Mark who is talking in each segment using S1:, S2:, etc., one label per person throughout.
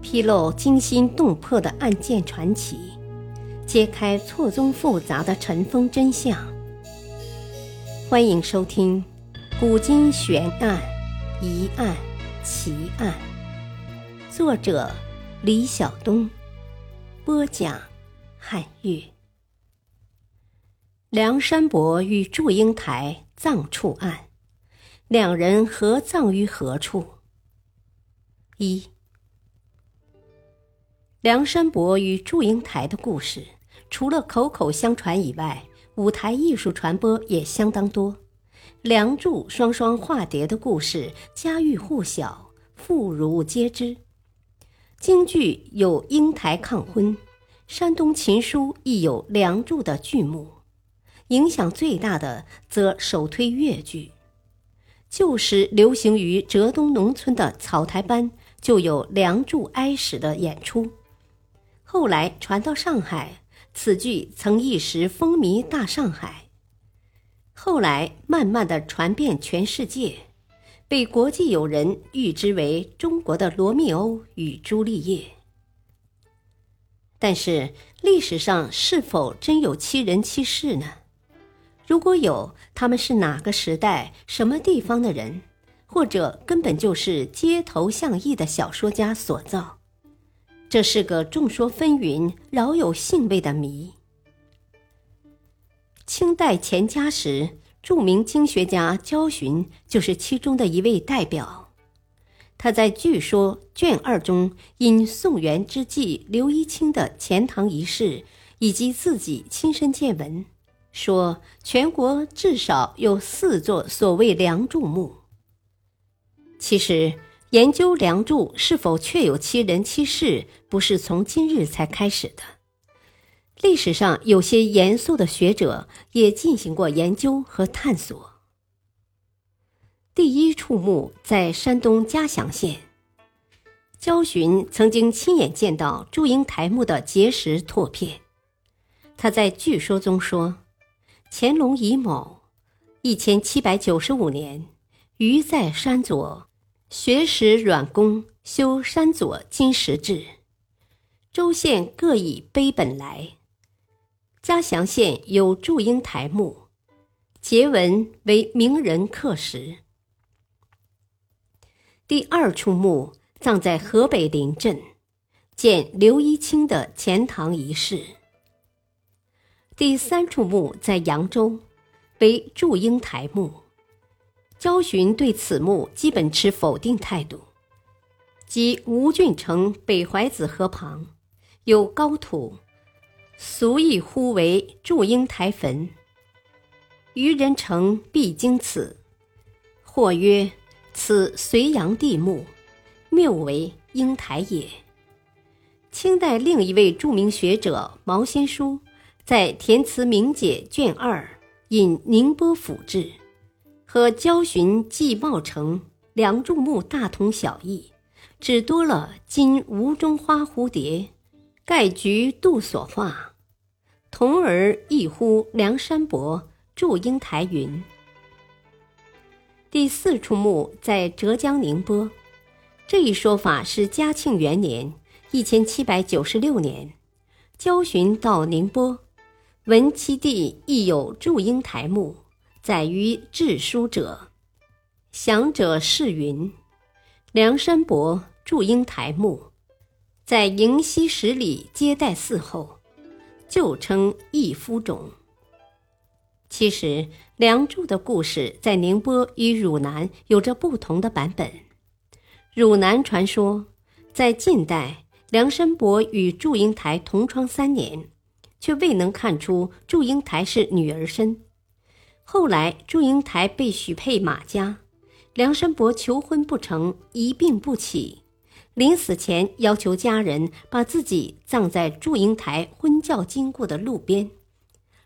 S1: 披露惊心动魄的案件传奇，揭开错综复杂的尘封真相。欢迎收听《古今悬案、疑案、奇案》，作者李晓东，播讲汉月。梁山伯与祝英台葬处案，两人合葬于何处？一。梁山伯与祝英台的故事，除了口口相传以外，舞台艺术传播也相当多。梁祝双双化蝶的故事家喻户晓，妇孺皆知。京剧有英台抗婚，山东琴书亦有梁祝的剧目。影响最大的则首推越剧。旧时流行于浙东农村的草台班，就有梁祝哀史的演出。后来传到上海，此剧曾一时风靡大上海。后来慢慢的传遍全世界，被国际友人誉之为中国的《罗密欧与朱丽叶》。但是历史上是否真有七人七事呢？如果有，他们是哪个时代、什么地方的人，或者根本就是街头巷议的小说家所造？这是个众说纷纭、饶有兴味的谜。清代钱嘉时，著名经学家焦循就是其中的一位代表。他在《据说》卷二中，因宋元之际刘一清的钱塘一事，以及自己亲身见闻，说全国至少有四座所谓梁祝墓。其实。研究梁祝是否确有其人其事，不是从今日才开始的。历史上有些严肃的学者也进行过研究和探索。第一处墓在山东嘉祥县，焦循曾经亲眼见到祝英台墓的结石拓片。他在据说中说：“乾隆乙卯，一千七百九十五年，余在山左。”学识阮公修山左金石志，州县各以碑本来。嘉祥县有祝英台墓，结文为名人刻石。第二处墓葬在河北临镇，见刘一清的钱塘遗事。第三处墓在扬州，为祝英台墓。焦循对此墓基本持否定态度，即吴郡城北淮子河旁有高土，俗亦呼为祝英台坟。渔人城必经此，或曰此隋炀帝墓，谬为英台也。清代另一位著名学者毛先书在《填词明解》卷二引宁波府志。和焦循季茂成梁祝墓大同小异，只多了“今吴中花蝴蝶，盖菊杜所画”，同而异乎梁山伯祝英台云。第四处墓在浙江宁波，这一说法是嘉庆元年（一千七百九十六年），焦循到宁波，闻其地亦有祝英台墓。载于志书者，详者是云：梁山伯祝英台墓，在迎西十里接待寺后，旧称义夫冢。其实梁祝的故事在宁波与汝南有着不同的版本。汝南传说，在近代梁山伯与祝英台同窗三年，却未能看出祝英台是女儿身。后来，祝英台被许配马家，梁山伯求婚不成，一病不起，临死前要求家人把自己葬在祝英台婚轿经过的路边，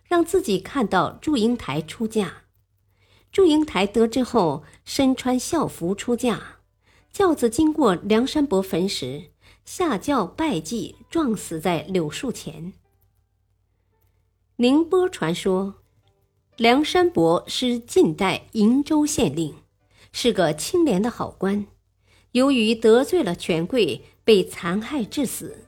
S1: 让自己看到祝英台出嫁。祝英台得知后，身穿孝服出嫁，轿子经过梁山伯坟时，下轿拜祭，撞死在柳树前。宁波传说。梁山伯是晋代瀛州县令，是个清廉的好官。由于得罪了权贵，被残害致死，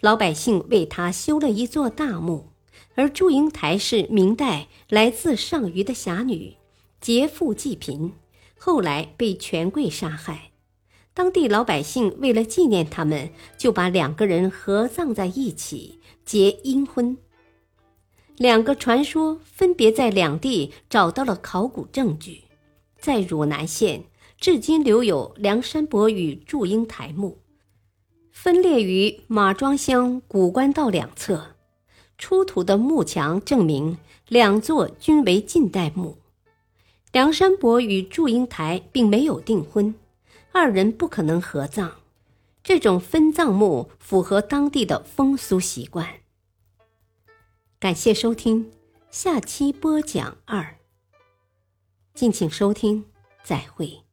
S1: 老百姓为他修了一座大墓。而祝英台是明代来自上虞的侠女，劫富济贫，后来被权贵杀害。当地老百姓为了纪念他们，就把两个人合葬在一起，结阴婚。两个传说分别在两地找到了考古证据，在汝南县至今留有梁山伯与祝英台墓，分列于马庄乡古关道两侧。出土的墓墙证明两座均为近代墓。梁山伯与祝英台并没有订婚，二人不可能合葬。这种分葬墓符合当地的风俗习惯。感谢收听，下期播讲二。敬请收听，再会。